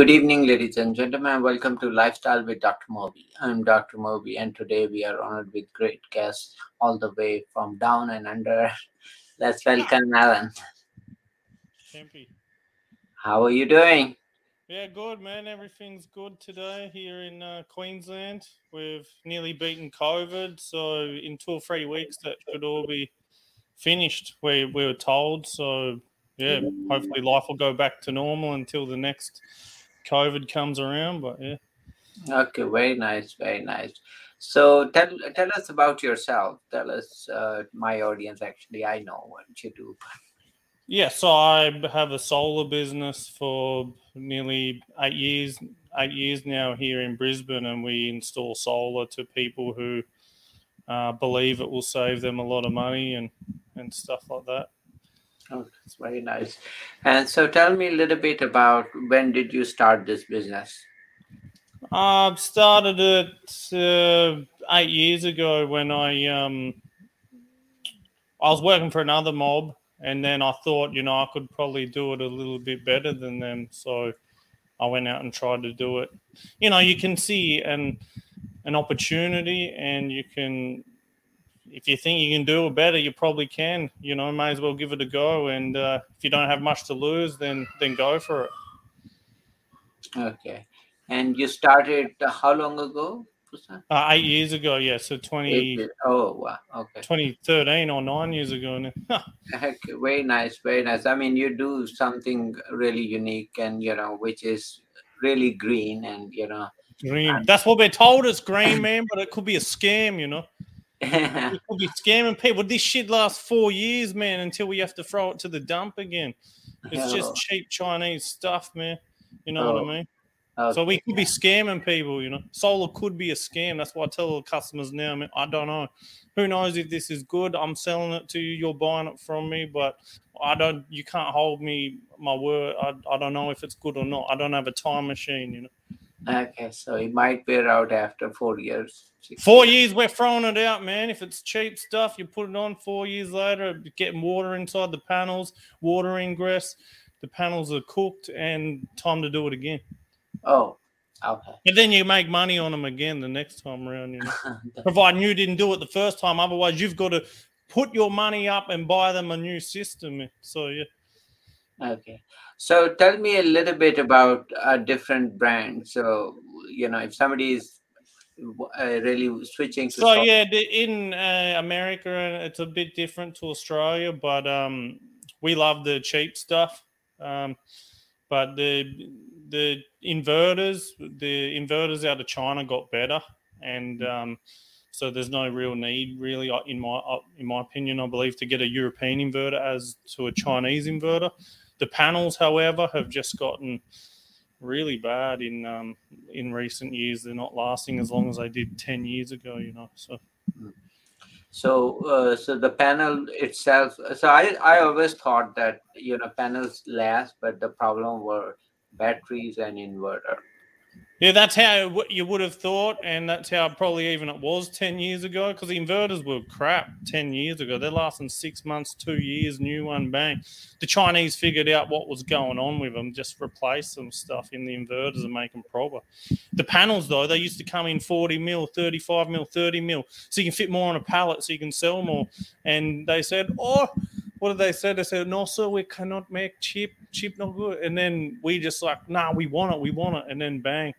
Good evening, ladies and gentlemen. Welcome to Lifestyle with Dr. Moby. I'm Dr. Moby, and today we are honored with great guests all the way from down and under. Let's welcome Alan. Kempy. How are you doing? Yeah, good, man. Everything's good today here in uh, Queensland. We've nearly beaten COVID, so in two or three weeks that should all be finished. We, we were told, so yeah, hopefully life will go back to normal until the next COVID comes around. But yeah, Okay, very nice, very nice. So tell tell us about yourself. Tell us, uh, my audience. Actually, I know what you do. yeah. So I have a solar business for nearly eight years, eight years now here in Brisbane, and we install solar to people who uh, believe it will save them a lot of money and and stuff like that. Oh, that's very nice. And so, tell me a little bit about when did you start this business? I've started it uh, eight years ago when I um, I was working for another mob, and then I thought, you know, I could probably do it a little bit better than them, so I went out and tried to do it. You know, you can see an an opportunity, and you can, if you think you can do it better, you probably can. You know, may as well give it a go, and uh, if you don't have much to lose, then then go for it. Okay. And you started uh, how long ago? Uh, eight years ago, yeah, so 20, Eight. Oh, wow. Okay. 2013 or nine years ago now. Heck, very nice, very nice. I mean, you do something really unique and, you know, which is really green and, you know, green. That's what they told us, green man, but it could be a scam, you know. Could be scamming people. This shit lasts four years, man, until we have to throw it to the dump again. It's just cheap Chinese stuff, man. You know what Oh, I mean? So we could be scamming people, you know. Solar could be a scam. That's why I tell the customers now, man, I don't know. Who knows if this is good? I'm selling it to you, you're buying it from me, but I don't you can't hold me my word. I, I don't know if it's good or not. I don't have a time machine, you know. Okay, so it might wear out after four years. Four years. years we're throwing it out, man. If it's cheap stuff, you put it on four years later, getting water inside the panels, water ingress, the panels are cooked and time to do it again. Oh, okay. And then you make money on them again the next time around, you know. providing you didn't do it the first time. Otherwise, you've got to put your money up and buy them a new system. So yeah, Okay. So tell me a little bit about a different brand. So, you know, if somebody is uh, really switching to so sol- yeah, the, in uh, America, it's a bit different to Australia, but um, we love the cheap stuff. Um, but the the inverters, the inverters out of China got better, and um, so there's no real need, really, uh, in my uh, in my opinion, I believe, to get a European inverter as to a Chinese inverter. The panels, however, have just gotten really bad in um, in recent years. They're not lasting as long as they did ten years ago. You know, so So, uh, so the panel itself. So I, I always thought that you know panels last, but the problem were batteries and inverter. Yeah, that's how you would have thought, and that's how probably even it was ten years ago. Because the inverters were crap ten years ago. They're lasting six months, two years, new one, bang. The Chinese figured out what was going on with them, just replaced some stuff in the inverters and make them proper. The panels, though, they used to come in 40 mil, 35 mil, 30 mil, so you can fit more on a pallet, so you can sell more. And they said, oh, what did they say? They said, no, sir, we cannot make cheap, cheap, no good. And then we just like, nah, we want it, we want it. And then bang,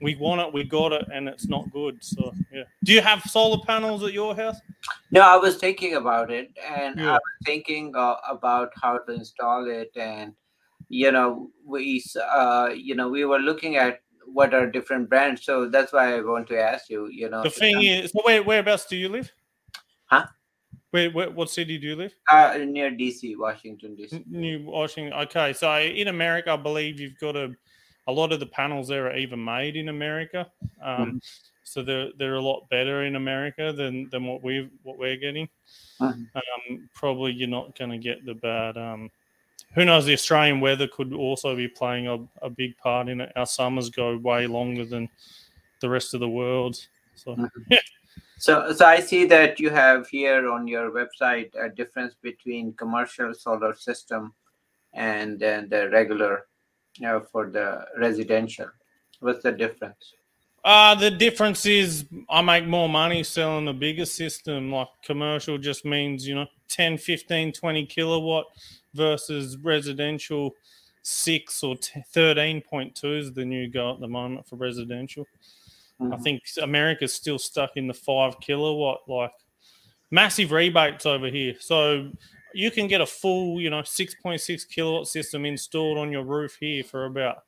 we want it, we got it, and it's not good. So, yeah. Do you have solar panels at your house? No, I was thinking about it, and Yeah. I was thinking uh, about how to install it, and you know, we, uh, you know, we were looking at what are different brands. So that's why I want to ask you. You know, The thing is, so where, whereabouts do you live? Huh? Where, where, what city do you live? uh, near DC, Washington DC. New Washington. Okay, so in America, I believe you've got a, a lot of the panels there are even made in America. Um, So they're they're a lot better in America than than what we what we're getting. Mhm. Um, probably you're not going to get the bad. Um, who knows? The Australian weather could also be playing a, a big part in it. Our summers go way longer than the rest of the world. So Mhm. So, so I see that you have here on your website a difference between commercial solar system and then the regular you know, for the residential? What's the difference? Uh, the difference is I make more money selling the bigger system. Like commercial just means, you know, 10, 15, 20 kilowatt versus residential 6 or 13.2 is the new go at the moment for residential. Mm-hmm. I think America's still stuck in the 5 kilowatt, like massive rebates over here. So you can get a full, you know, 6.6 kilowatt system installed on your roof here for about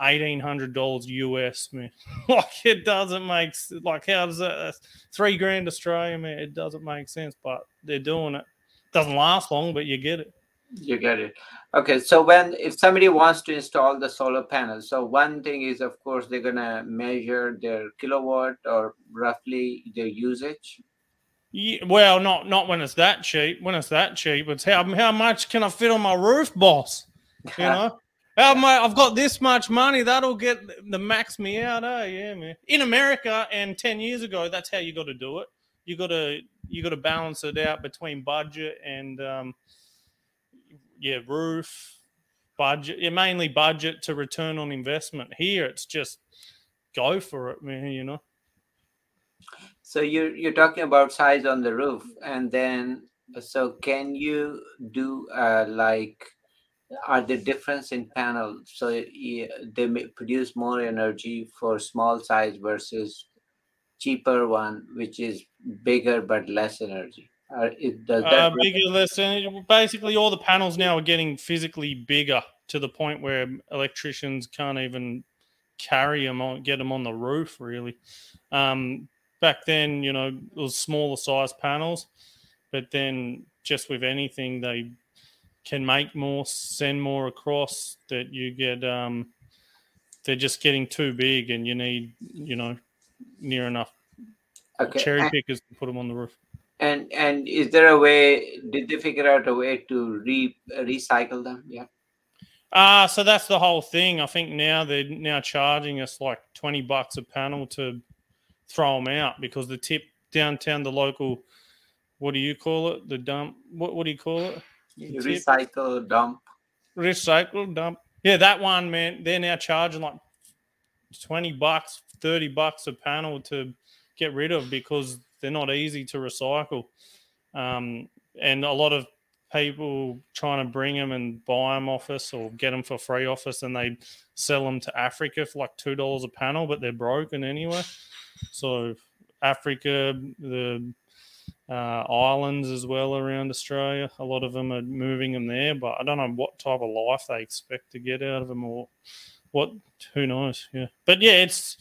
eighteen hundred dollars US, man. like it doesn't make like how does that three grand Australian, man? It doesn't make sense, but they're doing it. Doesn't last long, but you get it. You get it. Okay, so when if somebody wants to install the solar panels, so one thing is of course they're gonna measure their kilowatt or roughly their usage. Yeah, well, not not when it's that cheap. When it's that cheap, it's how how much can I fit on my roof, boss? You know. My, I've got this much money. That'll get the max me out. Oh, yeah, man. In America and 10 years ago, that's how you got to do it. You got to you got to balance it out between budget and um, yeah, roof budget. Yeah, mainly budget to return on investment. Here, it's just go for it, man. You know. So you're you're talking about size on the roof, and then so can you do uh, like are the difference in panel so they may produce more energy for small size versus cheaper one which is bigger but less energy or it does that uh, bigger less energy basically all the panels now are getting physically bigger to the point where electricians can't even carry them on get them on the roof really um, back then you know it was smaller size panels but then just with anything they can make more, send more across, that you get um, they're just getting too big, and you need you know near enough okay. cherry and, pickers to put them on the roof. And and is there a way? Did they figure out a way to re recycle them? Yeah. Ah, uh, so that's the whole thing. I think now they're now charging us like twenty bucks a panel to throw them out because the tip downtown, the local, what do you call it? The dump. What what do you call it? recycle dump. Recycle dump. Yeah, that one, man. They're now charging like twenty bucks, thirty bucks a panel to get rid of because they're not easy to recycle. Um, and a lot of people trying to bring them and buy them off us or get them for free off us, and they sell them to Africa for like two dollars a panel, but they're broken anyway. So Africa, the uh, islands as well around Australia. A lot of them are moving them there, but I don't know what type of life they expect to get out of them or what. Who knows? Yeah, but yeah, it's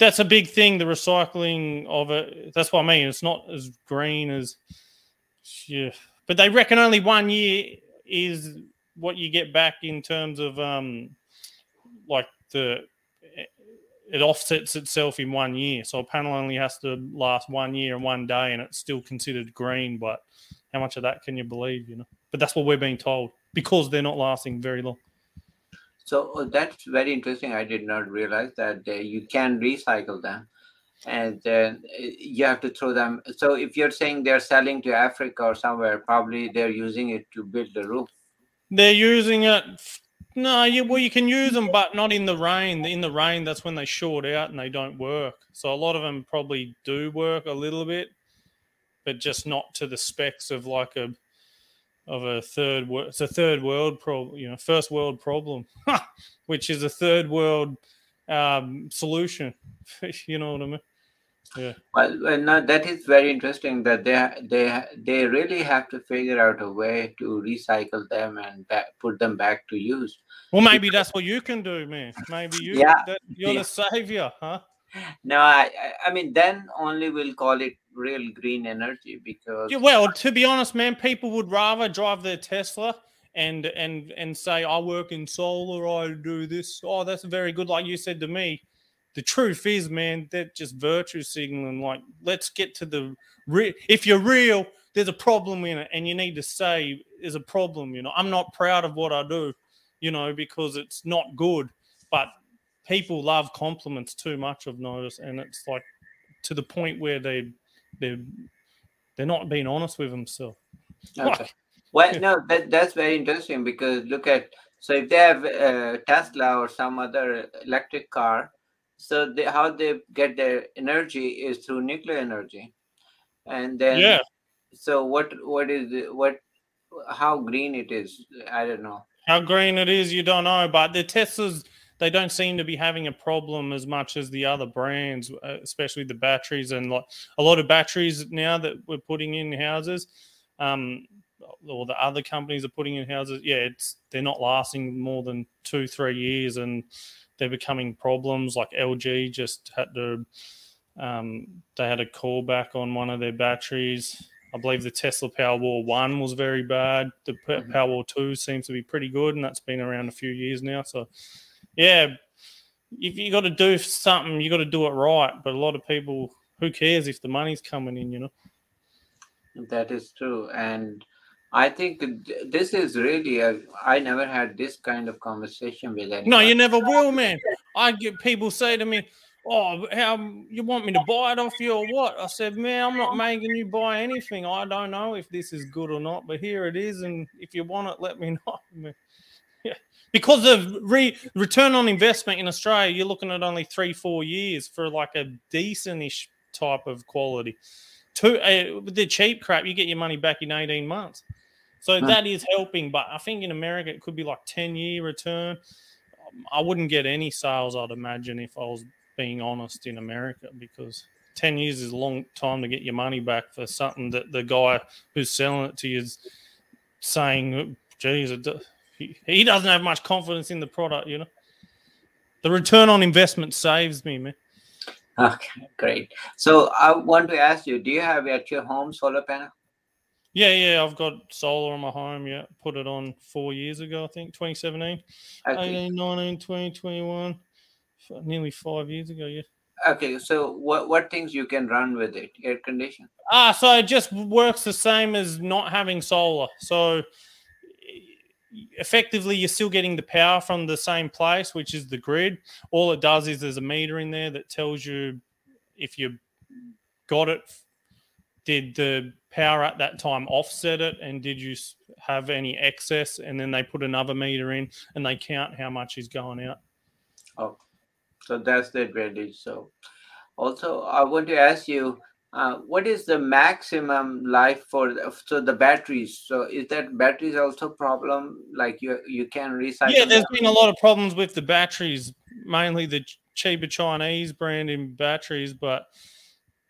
that's a big thing. The recycling of it. That's what I mean. It's not as green as yeah, but they reckon only one year is what you get back in terms of um like the it offsets itself in one year. So a panel only has to last one year and one day, and it's still considered green. But how much of that can you believe? You know, but that's what we're being told because they're not lasting very long. So uh, that's very interesting. I did not realize that uh, you can recycle them, and then uh, you have to throw them. So if you're saying they're selling to Africa or somewhere, probably they're using it to build the roof. They're using it no, you, well, you can use them, but not in the rain. In the rain, that's when they short out and they don't work. So a lot of them probably do work a little bit, but just not to the specs of like a of a third world. It's a third world problem, you know, first world problem, which is a third world um, solution. you know what I mean? Yeah. Well, no, that is very interesting. That they they they really have to figure out a way to recycle them and back, put them back to use. Well, maybe that's what you can do, man. Maybe you. Yeah. That, you're yeah. the savior, huh? No, I I mean then only we'll call it real green energy because. Yeah, well, to be honest, man, people would rather drive their Tesla and and and say I work in solar, I do this. Oh, that's very good. Like you said to me, the truth is, man, they're just virtue signaling. Like, let's get to the. If you're real, there's a problem in it, and you need to say there's a problem. You know, I'm not proud of what I do, you know, because it's not good. But people love compliments too much. I've noticed, and it's like to the point where they they they're not being honest with themselves. Okay. well, no, that, that's very interesting because look at So if they have a Tesla or some other electric car, so they, how they get their energy is through nuclear energy, and then Yeah. So what what is the, what how green it is? I don't know. How green it is, you don't know. But the Teslas, they don't seem to be having a problem as much as the other brands, uh, especially the batteries and like a lot of batteries now that we're putting in houses. Um, or the other companies are putting in houses. Yeah, it's they're not lasting more than two, three years, and they're becoming problems. Like LG just had to, um, they had a callback on one of their batteries. I believe the Tesla Powerwall One was very bad. The Mhm. Powerwall Two seems to be pretty good, and that's been around a few years now. So, yeah, if you got to do something, you got to do it right. But a lot of people, who cares if the money's coming in? You know. That is true, and I think this is really a. I never had this kind of conversation with anyone. No, you never will, man. I get people say to me, "Oh, how you want me to buy it off you or what?" I said, "Man, I'm not making you buy anything. I don't know if this is good or not, but here it is, and if you want it, let me know." Man." Yeah, because of re- return on investment in Australia, you're looking at only three, four years for like a decentish type of quality. Two, uh, the cheap crap, you get your money back in 18 months. So Huh. that is helping, but I think in America it could be like 10 year return. I wouldn't get any sales, I'd imagine, if I was being honest in America, because 10 years is a long time to get your money back for something that the guy who's selling it to you is saying, geez, it he, he doesn't have much confidence in the product, you know. The return on investment saves me, man. Okay, great. So I want to ask you: Do you have at your home solar panel? Yeah, yeah, I've got solar on my home. Yeah, put it on four years ago, I think, 2017, Okay. 18, 19, 20, 21, nearly five years ago. Yeah. Okay. So what what things you can run with it? Air condition. Ah, so it just works the same as not having solar. So effectively, you're still getting the power from the same place, which is the grid. All it does is there's a meter in there that tells you if you got it, did the power at that time offset it, and did you have any excess? And then they put another meter in and they count how much is going out. Oh, so that's the advantage. So also I want to ask you. Uh, what is the maximum life for the, so the batteries? So is that batteries also problem? Like you you can recycle? Yeah, there's them? been a lot of problems with the batteries, mainly the ch- cheaper Chinese brand in batteries, but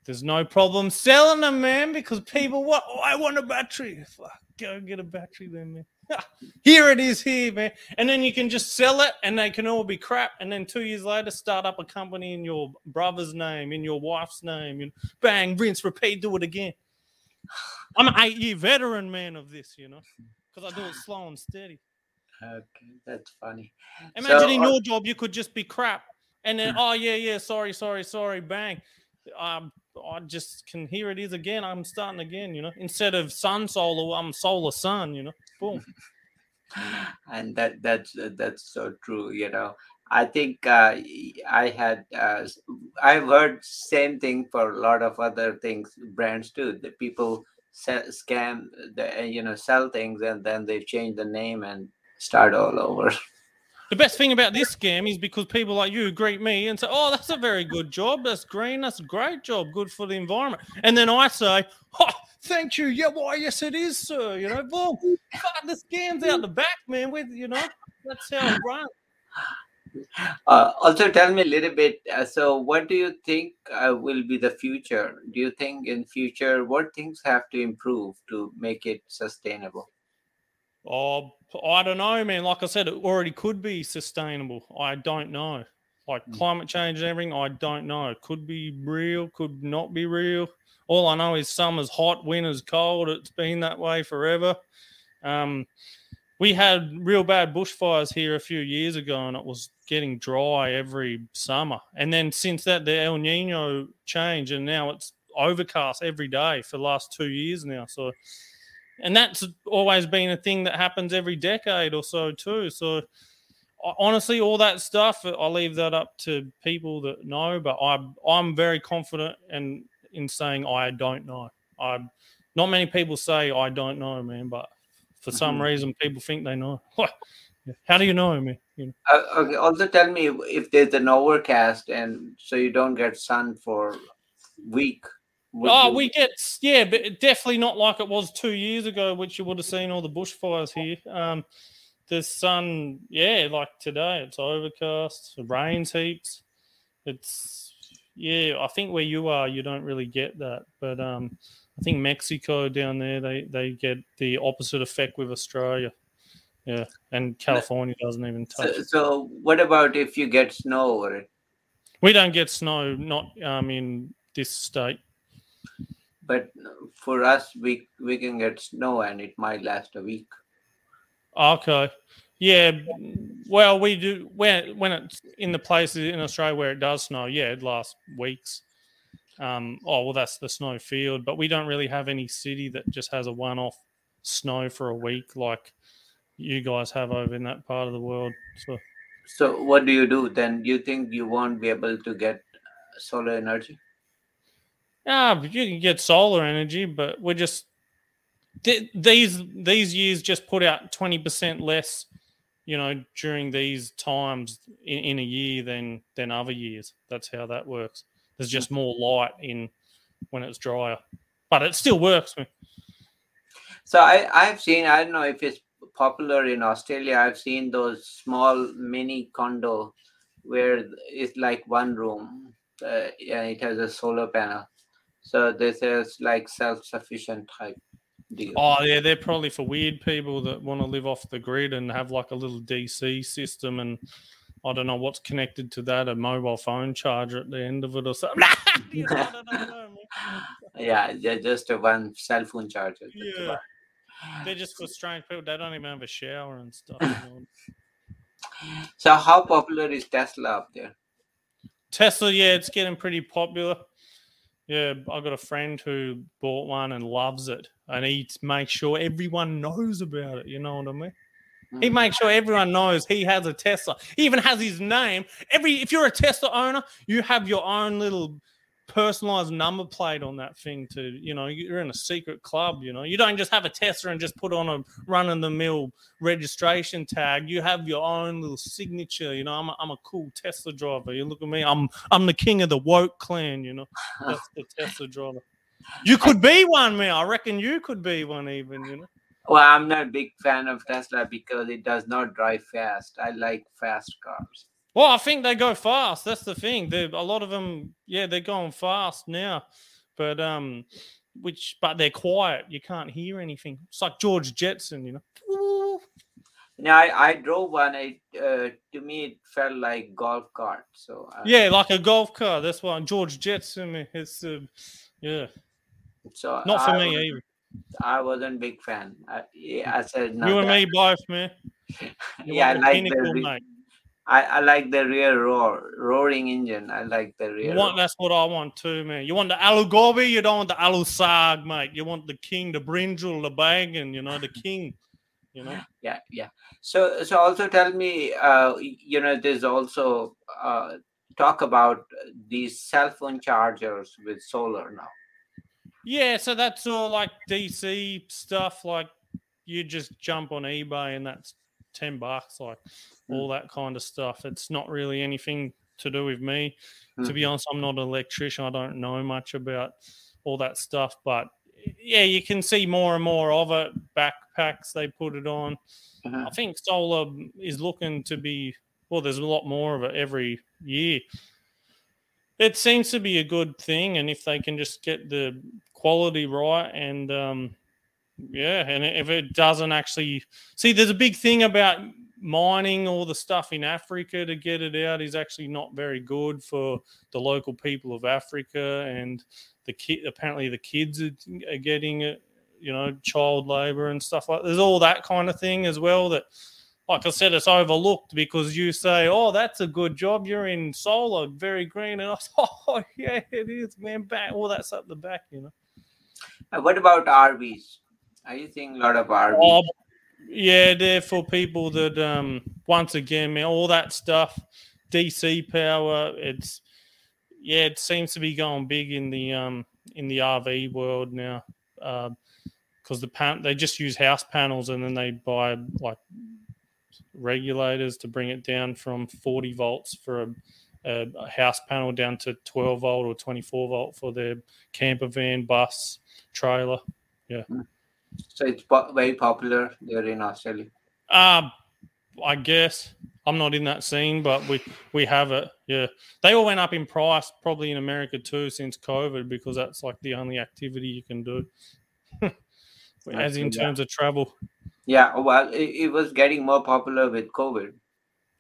there's no problem selling them, man, because people what oh, I want a battery. Fuck, go get a battery then, man. here it is here, man. And then you can just sell it and they can all be crap. And then two years later, start up a company in your brother's name, in your wife's name, and bang, rinse, repeat, do it again. I'm an eight year veteran, man, of this, you know, because I do it slow and steady. Okay, that's funny. Imagine So, in uh, your job, you could just be crap, and then oh yeah, yeah, sorry, sorry, sorry, bang. Um, I just can here it is again. I'm starting again, you know. Instead of sun solar, I'm solar sun, you know. Boom. and that that's that's so true you know i think uh, i had uh, i've heard same thing for a lot of other things brands too the people se- scam the uh, you know sell things and then they change the name and start all over The best thing about this scam is because people like you greet me and say, "Oh, that's a very good job. That's green. That's a great job. Good for the environment." And then I say, "Oh, thank you. Yeah, why? Yes, it is, sir. You know, boom. The scam's out the back, man. With you know, that's how it runs." uh, also tell me a little bit uh, so what do you think uh, will be the future do you think in future what things have to improve to make it sustainable Oh, I don't know, man. Like I said, it already could be sustainable. I don't know. Like Mm. climate change and everything, I don't know. It could be real, could not be real. All I know is summer's hot, winter's cold. It's been that way forever. Um, we had real bad bushfires here a few years ago, and it was getting dry every summer. And then since that, the El Nino changed, and now it's overcast every day for the last two years now. So and that's always been a thing that happens every decade or so too. So honestly, all that stuff, I leave that up to people that know. But I'm I'm very confident in in saying I don't know. I not many people say I don't know, man. But for some Mhm. reason, people think they know. How do you know me? You know? Uh, okay. Also, tell me if there's an overcast and so you don't get sun for week. Would Oh, you- we get yeah, but definitely not like it was two years ago, which you would have seen all the bushfires here. Um, the sun, yeah, like today, it's overcast, it rains heaps. It's yeah, I think where you are, you don't really get that, but um, I think Mexico down there, they they get the opposite effect with Australia. Yeah, and California doesn't even touch. So, it. so what about if you get snow over it? We don't get snow, not um in this state. But for us, we we can get snow and it might last a week. Okay. Yeah. Well, we do when when it's in the places in Australia where it does snow. Yeah, it lasts weeks. Um, oh well, that's the snow field, but we don't really have any city that just has a one-off snow for a week like you guys have over in that part of the world. So So what do you do then? You think you won't be able to get solar energy? Ah, but you can get solar energy, but we're just th- these these years just put out twenty percent less. You know, during these times in, in a year than than other years. That's how that works. There's just more light in when it's drier, but it still works. So I I've seen I don't know if it's popular in Australia. I've seen those small mini condo where it's like one room uh, and it has a solar panel. So this is like self-sufficient type deal. Oh yeah, they're probably for weird people that want to live off the grid and have like a little DC system and I don't know what's connected to that, a mobile phone charger at the end of it or something. You know, I know. Yeah, just a one cell phone charger. Yeah. They're just for strange people. They don't even have a shower and stuff. So how popular is Tesla up there? Tesla, yeah, it's getting pretty popular. Yeah, I've got a friend who bought one and loves it, and he makes sure everyone knows about it. You know what I mean? He Mm. makes sure everyone knows he has a Tesla. He even has his name. Every if you're a Tesla owner, you have your own little personalized number plate on that thing to you know you're in a secret club you know. You don't just have a tesla and just put on a run-of-the-mill registration tag. You have your own little signature you know. I'm a, I'm a cool tesla driver you look at me. I'm i'm the king of the woke clan you know. That's the tesla driver. You could be one man. I reckon you could be one even you know. Well, I'm not a big fan of Tesla because it does not drive fast. I like fast cars. Well, I think they go fast. That's the thing. They're, a lot of them, yeah, they're going fast now, but um, which but they're quiet. You can't hear anything. It's like George Jetson, you know. Now, I, I drove one. It uh, to me it felt like golf cart. So uh, Yeah, like a golf car. That's why George Jetson. It's uh, yeah, So not for I me either. I wasn't big fan. I, yeah, I said no. you and me both, man. You yeah, I like the pinnacle, re- mate. I, I like the rear roar roaring engine. I like the rear. You want that's what I want too, man. You want the alu gobi, you don't want the alu sag, mate. You want the king, the brinjal, the bagan, you know, the king. You know. yeah yeah so so also tell me uh you know there's also uh talk about these cell phone chargers with solar now Yeah, so that's all like DC stuff. Like you just jump on eBay and that's ten bucks. Like all that kind of stuff. It's not really anything to do with me. To be honest, I'm not an electrician. I don't know much about all that stuff. But yeah, you can see more and more of it. Backpacks they put it on. Mhm. I think solar is looking to be well. There's a lot more of it every year. It seems to be a good thing, and if they can just get the quality right, and um, yeah, and if it doesn't actually see, there's a big thing about mining all the stuff in Africa to get it out is actually not very good for the local people of Africa, and the kid apparently the kids are, getting it you know, child labor and stuff like. There's all that kind of thing as well. That, like I said, it's overlooked because you say, "Oh, that's a good job. You're in solar, very green," and I was, "Oh, yeah, it is, man." Back all that's up the back, you know. What about rvs are you seeing a lot of rvs Oh, yeah, they're for people that, um, once again, man, all that stuff, DC power. It's yeah, it seems to be going big in the um in the RV world now. Uh, because the pan they just use house panels and then they buy like regulators to bring it down from 40 volts for a, a, a house panel down to 12 volt or 24 volt for their camper van, bus, trailer. So it's po- very popular there in Australia. Um, I guess I'm not in that scene, but we we have it. Yeah, they all went up in price, probably in America too, since COVID, because that's like the only activity you can do, as in terms of travel. Yeah, well, it, it was getting more popular with COVID.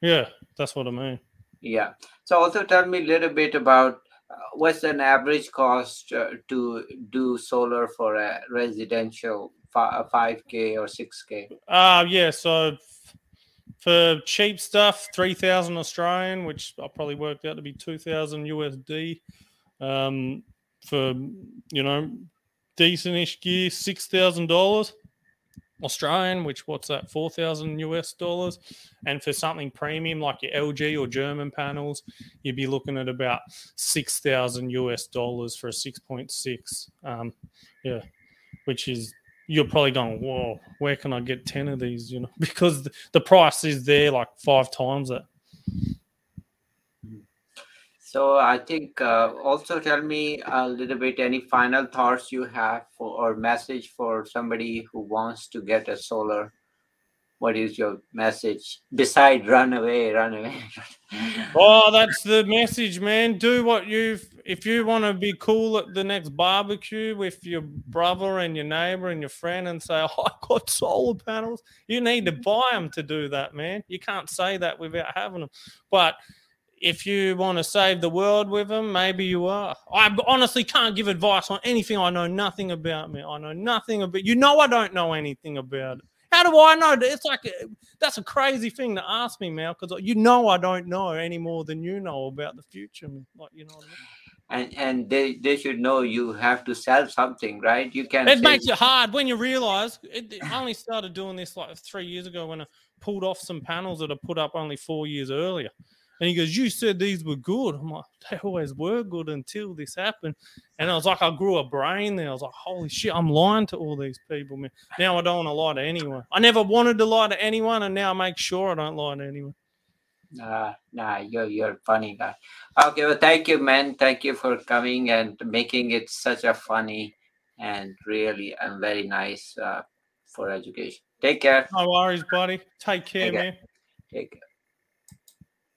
Yeah, that's what I mean. Yeah. So also tell me a little bit about uh, what's an average cost uh, to do solar for a residential fi- 5K or 6K? Uh yeah, so for cheap stuff, three thousand Australian, which I probably worked out to be two thousand USD. Um, for you know, decentish gear, six thousand dollars Australian, which what's that, four thousand US dollars. And for something premium like your LG or German panels, you'd be looking at about six thousand US dollars for a six point six. Um, yeah, which is you're probably going, whoa, where can I get 10 of these? You know, because the, price is there like five times that. So I think uh, also tell me a little bit any final thoughts you have for, or message for somebody who wants to get a solar. What is your message beside run away, run away? Oh, that's the message, man. Do what you if you want to be cool at the next barbecue with your brother and your neighbor and your friend and say, oh, I got solar panels. You need to buy them to do that, man. You can't say that without having them. But if you want to save the world with them, maybe you are. I honestly can't give advice on anything I know nothing about, me. I know nothing about. You know, I don't know anything about it. How do I know? It's like a, that's a crazy thing to ask me, Mal, because uh, you know I don't know any more than you know about the future. man. Like you know, what I mean? and and they, they should know you have to sell something, right? You can it say- makes it hard when you realize it, I only started doing this like three years ago when I pulled off some panels that I put up only four years earlier. And he goes, You said these were good. I'm like, They always were good until this happened. And I was like, I grew a brain there. I was like, Holy shit, I'm lying to all these people, man. Now I don't want to lie to anyone. I never wanted to lie to anyone, and now I make sure I don't lie to anyone. Nah, nah, you're you're a funny guy. Okay, well, thank you, man. Thank you for coming and making it such a funny and really and very nice uh, for education. Take care. No worries, buddy. Take care, Okay. man. Take care.